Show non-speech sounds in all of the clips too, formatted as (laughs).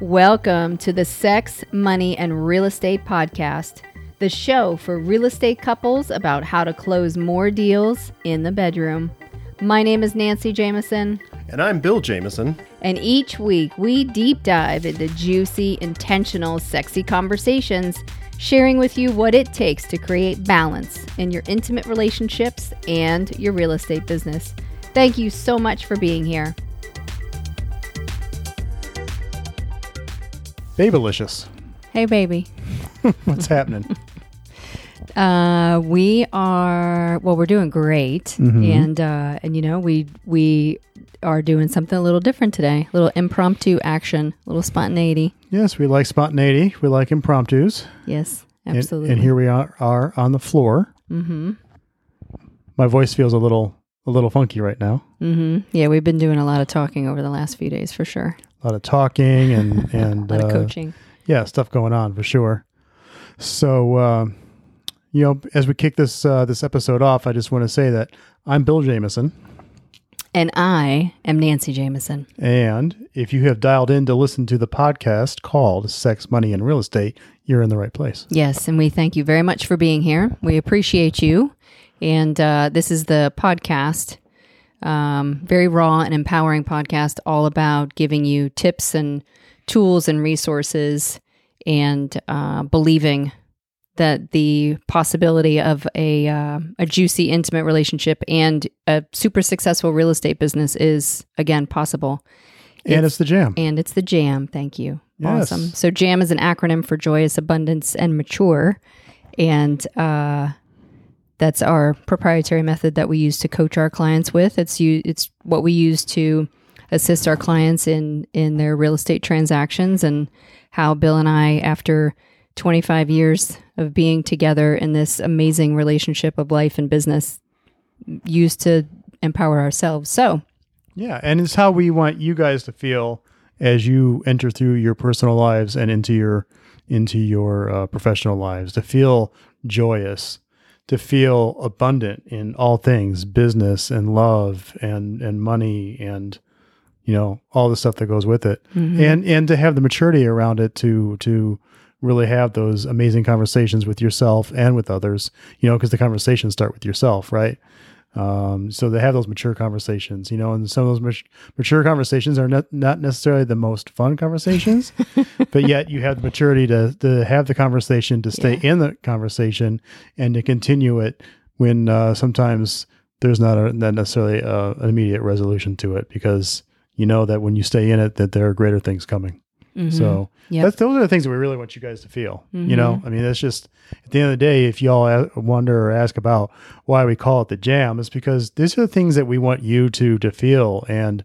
Welcome to the Sex, Money, and Real Estate Podcast, the show for real estate couples about how to close more deals in the bedroom. My name is Nancy Jameson, And I'm Bill Jameson. and each week we deep dive into juicy, intentional, sexy conversations, sharing with you what it takes to create balance in your intimate relationships and your real estate business. Thank you so much for being here. Babylicious. Hey, baby. (laughs) What's happening? (laughs) Uh, we are well. We're doing great, and uh, and you know we we are doing something a little different today. A little impromptu action, a little spontaneity. yes, we like spontaneity. We like impromptus. Yes, And- absolutely. And, here we are, are on the floor. mm-hmm. My voice feels a little a little funky right now. Mm-hmm. Yeah, we've been doing a lot of talking over the last few days for sure. A lot of talking and and (laughs) A lot of uh, coaching. yeah, stuff going on for sure. So, uh, you know, as we kick this uh, this episode off, I just want to say that I'm Bill Jameson, And I am Nancy Jameson. and if you have dialed in to listen to the podcast called "Sex, Money, and Real Estate," you're in the right place. Yes, and we thank you very much for being here. We appreciate you. And uh, this is the podcast, um, very raw and empowering podcast, all about giving you tips and tools and resources and uh, believing that the possibility of a, uh, a juicy, intimate relationship and a super successful real estate business is, again, possible. And it's the jam. And it's the JAM. Thank you. Yes. Awesome. So JAM is an acronym for joyous, abundance, and mature. And uh, that's our proprietary method that we use to coach our clients with. It's you. It's what we use to assist our clients in in their real estate transactions and how Bill and I, after 25 years of being together in this amazing relationship of life and business, used to empower ourselves. So Yeah, and it's how we want you guys to feel as you enter through your personal lives and into your into your uh, professional lives to feel joyous, to feel abundant in all things, business and love and and money and you know all the stuff that goes with it, mm-hmm. and and to have the maturity around it to to really have those amazing conversations with yourself and with others. You know, because the conversations start with yourself, right? Um, so they have those mature conversations, you know, and some of those mature conversations are not, not necessarily the most fun conversations, (laughs) but yet you have the maturity to, to have the conversation, to stay in the conversation and to continue it when, uh, sometimes there's not a, not necessarily a, an immediate resolution to it because you know that when you stay in it, that there are greater things coming. So Yep. that's those are the things that we really want you guys to feel. You know, I mean, that's just at the end of the day. If y'all wonder or ask about why we call it the jam, it's because these are the things that we want you to to feel and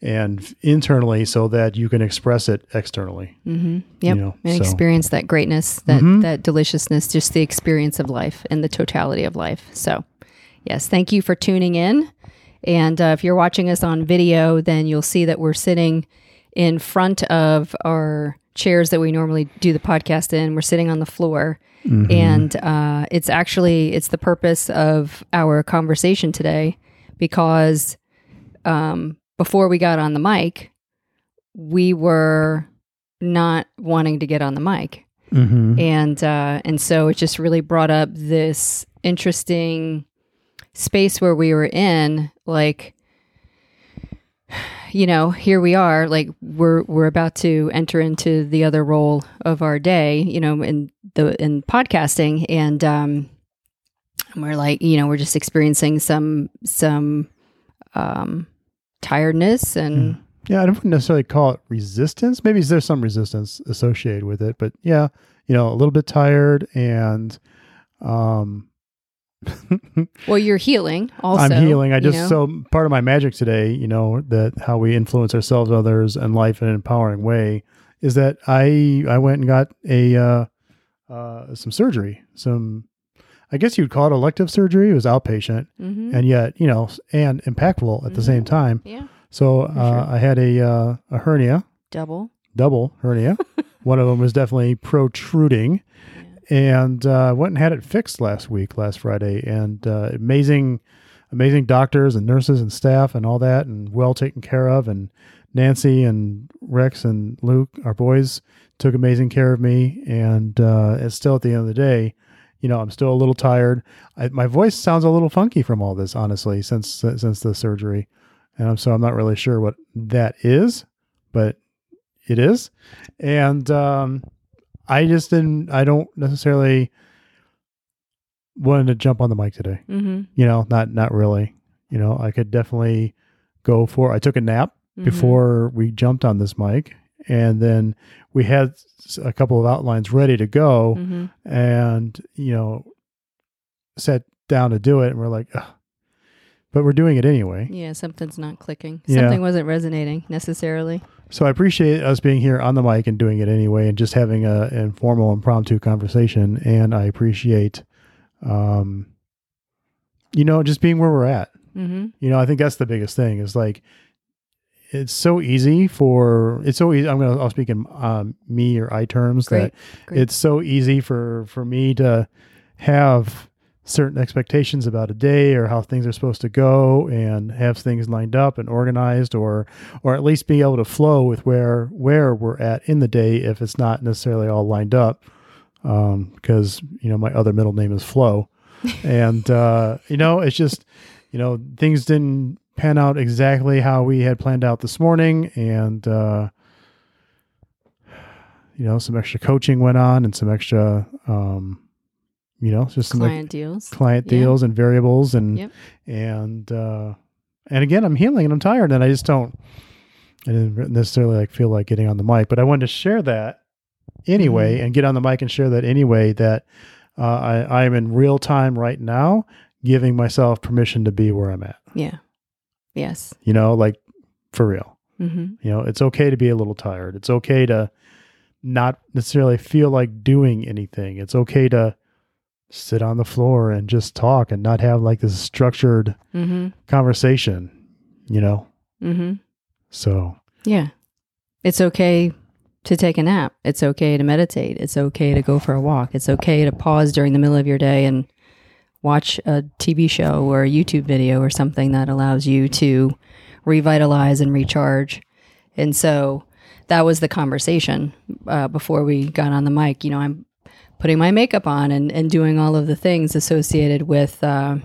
and internally, so that you can express it externally. Mm-hmm. Yep. know, and so- Mm-hmm. experience that greatness, that that deliciousness, just the experience of life and the totality of life. So, yes, thank you for tuning in. And uh, if you're watching us on video, then you'll see that we're sitting in front of our chairs that we normally do the podcast in. We're sitting on the floor, and uh, it's actually it's the purpose of our conversation today because um, before we got on the mic, we were not wanting to get on the mic Mm-hmm. and uh, and so it just really brought up this interesting space where we were in like you know here we are like we're we're about to enter into the other role of our day you know in the in podcasting and um we're like you know we're just experiencing some some um tiredness and Yeah, I don't necessarily call it resistance. Maybe there's some resistance associated with it, but yeah, you know, a little bit tired and um (laughs) well you're healing also I'm healing. I you just know? so part of my magic today, you know, that how we influence ourselves, others, and life in an empowering way is that I I went and got a uh, uh, some surgery, some I guess you'd call it elective surgery. It was outpatient, Mhm. and yet you know, and impactful at the same time. yeah So uh, sure. I had a uh, a hernia, double double hernia. (laughs) One of them was definitely protruding, and uh, went and had it fixed last week, last Friday, and uh, amazing, amazing doctors and nurses and staff and all that, and well taken care of, and Nancy and Rex and Luke, our boys, took amazing care of me. And uh, it's still at the end of the day, you know, I'm still a little tired. I, my voice sounds a little funky from all this, honestly, since since the surgery, and I'm, so I'm not really sure what that is, but it is. And um, I just didn't. I don't necessarily wanted to jump on the mic today. Mm-hmm. You know, not not really. You know, I could definitely go for. I took a nap Mhm. before we jumped on this mic, and then we had a couple of outlines ready to go, Mhm. and you know, sat down to do it, and we're like, Ugh. but we're doing it anyway. Yeah, something's not clicking. Yeah. Something wasn't resonating necessarily. So I appreciate us being here on the mic and doing it anyway, and just having a an informal, impromptu conversation. And I appreciate, um, you know, just being where we're at. Mm-hmm. You know, I think that's the biggest thing. Is like, it's so easy for it's so easy. I'm gonna I'll speak in um, me or I terms Great, that great. it's so easy for for me to have certain expectations about a day or how things are supposed to go and have things lined up and organized or or at least be able to flow with where where we're at in the day if it's not necessarily all lined up um because you know my other middle name is flow (laughs) and uh you know it's just you know things didn't pan out exactly how we had planned out this morning and uh you know some extra coaching went on and some extra um you know just some like, Client deals. client Yeah. deals and variables and Yep. and uh and again i'm healing and i'm tired and i just don't i didn't necessarily like feel like getting on the mic but i wanted to share that anyway Mm-hmm. and get on the mic and share that anyway that uh, i i'm in real time right now giving myself permission to be where i'm at Yeah. Yes. you know like for real Mm-hmm. you know it's okay to be a little tired it's okay to not necessarily feel like doing anything it's okay to sit on the floor and just talk and not have like this structured Mm-hmm. conversation, you know? Mm-hmm. So, Yeah. It's okay to take a nap. It's okay to meditate. It's okay to go for a walk. It's okay to pause during the middle of your day and watch a TV show or a YouTube video or something that allows you to revitalize and recharge. And so that was the conversation uh, before we got on the mic. You know, I'm putting my makeup on and, and doing all of the things associated with uh,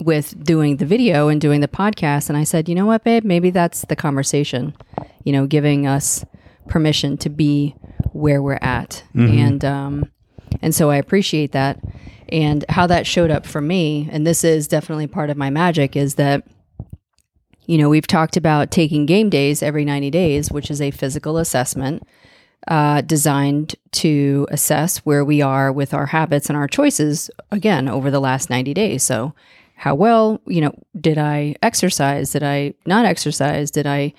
with doing the video and doing the podcast. And I said, you know what, babe, maybe that's the conversation. You know, giving us permission to be where we're at, and um, and so I appreciate that. And how that showed up for me, and this is definitely part of my magic, is that you know, we've talked about taking game days every 90 days, which is a physical assessment uh, designed to assess where we are with our habits and our choices, again, over the last 90 days. So, how well, you know, did I exercise? Did I not exercise? Did I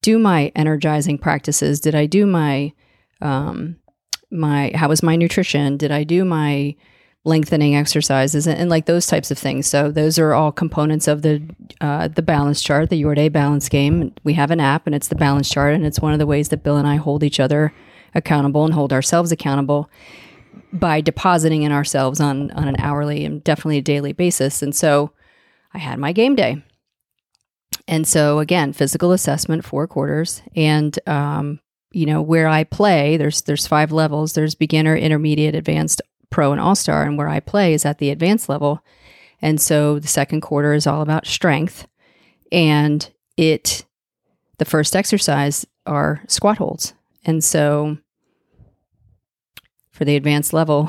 do my energizing practices? Did I do my, um, my, how was my nutrition? Did I do my, lengthening exercises and, and like those types of things. So those are all components of the uh, the balance chart, the Your Day Balance Game. We have an app, and it's the balance chart, and it's one of the ways that Bill and I hold each other accountable and hold ourselves accountable by depositing in ourselves on on an hourly and definitely a daily basis. And so I had my game day. And so again, physical assessment, four quarters, and um, you know where I play. There's there's five levels. There's beginner, intermediate, advanced, pro, and all star. And where I play is at the advanced level. And so the second quarter is all about strength, and it the first exercise are squat holds. And so for the advanced level,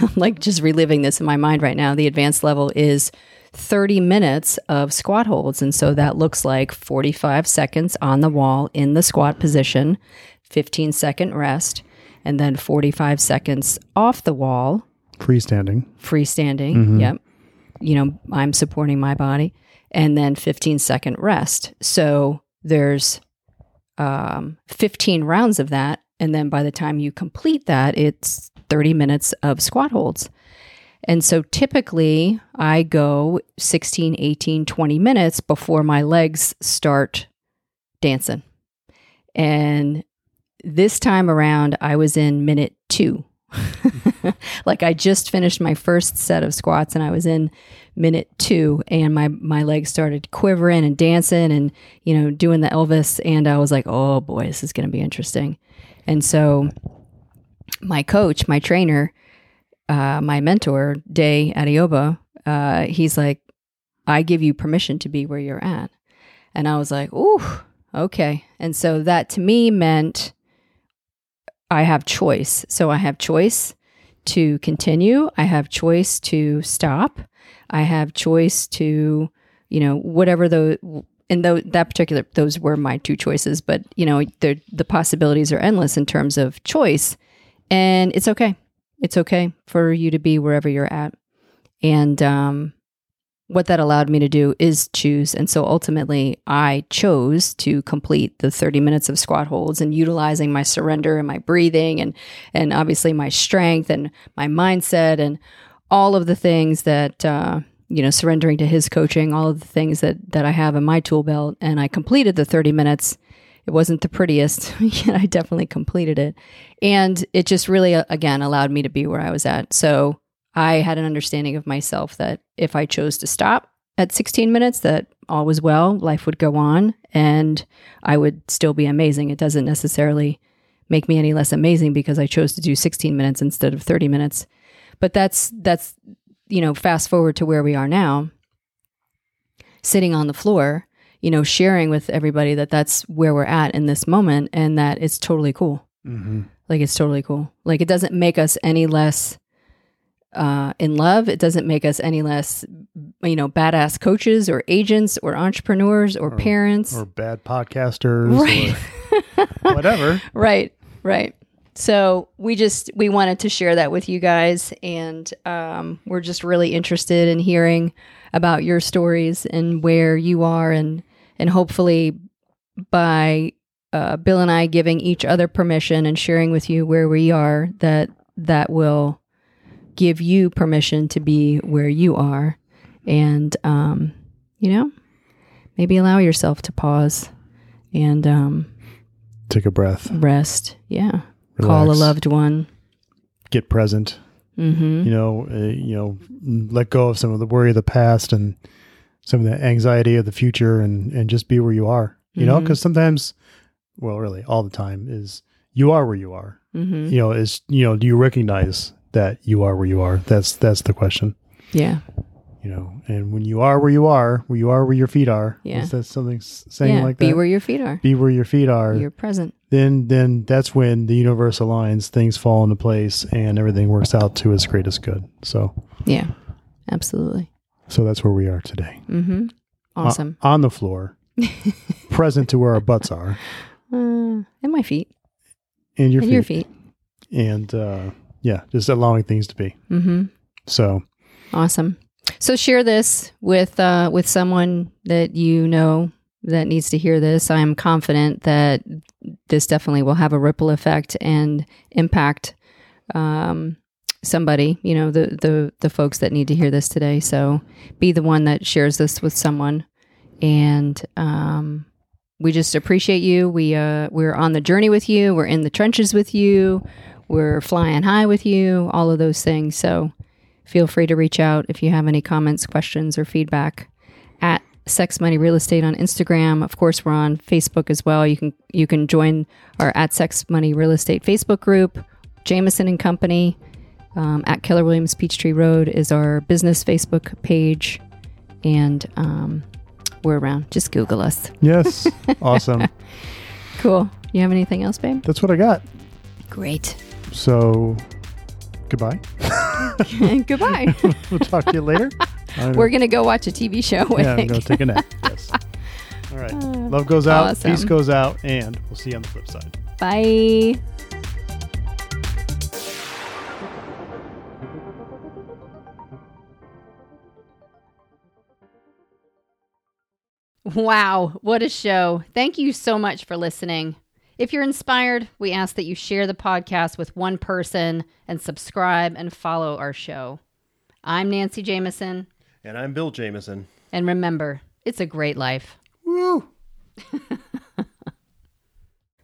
I'm (laughs) like just reliving this in my mind right now. The advanced level is 30 minutes of squat holds. And so that looks like 45 seconds on the wall in the squat position, 15 second rest, and then 45 seconds off the wall, freestanding. freestanding. Mm-hmm. Yep. You know, I'm supporting my body, and then 15 second rest. So there's um, 15 rounds of that. And then by the time you complete that, it's 30 minutes of squat holds. And so typically I go 16, 18, 20 minutes before my legs start dancing. And this time around, I was in minute two (laughs) like I just finished my first set of squats and I was in minute 2 and my my legs started quivering and dancing and you know doing the Elvis and I was like, "Oh boy, this is going to be interesting." And so my coach, my trainer, uh, my mentor, Day Adioba, uh, he's like, I give you permission to be where you're at. And I was like, ooh, okay. And so that to me meant I have choice. So I have choice to continue, I have choice to stop, I have choice to, you know, whatever the and though that particular those were my two choices, but you know, the the possibilities are endless in terms of choice. And it's okay. It's okay for you to be wherever you're at. And um what that allowed me to do is choose. And so ultimately, I chose to complete the 30 minutes of squat holds and utilizing my surrender and my breathing and, and obviously my strength and my mindset and all of the things that, uh, you know, surrendering to his coaching, all of the things that, that I have in my tool belt. And I completed the 30 minutes. It wasn't the prettiest, (laughs) yet I definitely completed it. And it just really, uh, again, allowed me to be where I was at. So I had an understanding of myself that if I chose to stop at 16 minutes, that all was well, life would go on, and I would still be amazing. It doesn't necessarily make me any less amazing because I chose to do 16 minutes instead of 30 minutes. But that's that's you know, fast forward to where we are now, sitting on the floor, you know, sharing with everybody that that's where we're at in this moment and that it's totally cool. Mm-hmm. Like it's totally cool. Like it doesn't make us any less uh, in love. It doesn't make us any less, you know, badass coaches or agents or entrepreneurs or, Or- parents. Or bad podcasters Right. or (laughs) whatever. right, right. So we just we wanted to share that with you guys, and um, we're just really interested in hearing about your stories and where you are, and and hopefully by uh, Bill and I giving each other permission and sharing with you where we are, that that will give you permission to be where you are, and um, you know, maybe allow yourself to pause and um, Take a breath. rest. Yeah. Call a loved one. Get present. Mm-hmm. You know, uh, you know, let go of some of the worry of the past and some of the anxiety of the future, and and just be where you are. You know, Mhm. because sometimes, well, really, all the time is you are where you are. Mm-hmm. You know, is you know, do you recognize that you are where you are? That's that's the question. Yeah. You know, and when you are where you are, where you are where your feet are. Yeah. Is that something saying yeah. like Be that? Be where your feet are. be where your feet are. You're present. then then that's when the universe aligns, things fall into place, and everything works out to its greatest good. So Yeah. Absolutely. so that's where we are today. Mm-hmm. Awesome. on the floor, (laughs) present to where our butts are, Uh, and my feet. and your and feet, your feet. and uh, yeah, just allowing things to be. Mm-hmm. So Awesome. So share this with uh, with someone that you know that needs to hear this. I am confident that this definitely will have a ripple effect and impact um, somebody. You know, the the the folks that need to hear this today. So be the one that shares this with someone, and um, we just appreciate you. We uh, we're on the journey with you. We're in the trenches with you. We're flying high with you. All of those things. So feel free to reach out if you have any comments, questions, or feedback at Sex Money Real Estate on Instagram. Of course, we're on Facebook as well. You can you can join our at Sex Money Real Estate Facebook group. Jameson and Company um, at Keller Williams Peachtree Road is our business Facebook page, and um, we're around. Just Google us. yes, (laughs) awesome. Cool. You have anything else, babe? That's what I got. Great. So goodbye. (laughs) Goodbye. (laughs) we'll talk to you later. We're gonna go watch a TV show. I yeah, I'm gonna take a nap. Yes. All right. Uh, Love goes out. Awesome. Peace goes out, and we'll see you on the flip side. Bye. Wow, what a show. Thank you so much for listening. If you're inspired, we ask that you share the podcast with one person and subscribe and follow our show. I'm Nancy Jameson, And I'm Bill Jameson. and remember, it's a great life. Woo! (laughs)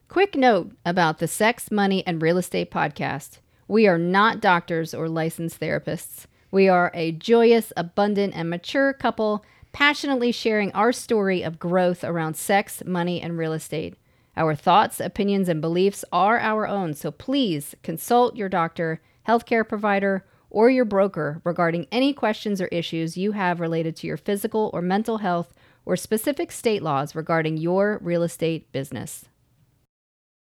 Quick note about the Sex, Money, and Real Estate podcast. We are not doctors or licensed therapists. We are a joyous, abundant, and mature couple passionately sharing our story of growth around sex, money, and real estate. Our thoughts, opinions, and beliefs are our own, so please consult your doctor, healthcare provider, or your broker regarding any questions or issues you have related to your physical or mental health or specific state laws regarding your real estate business.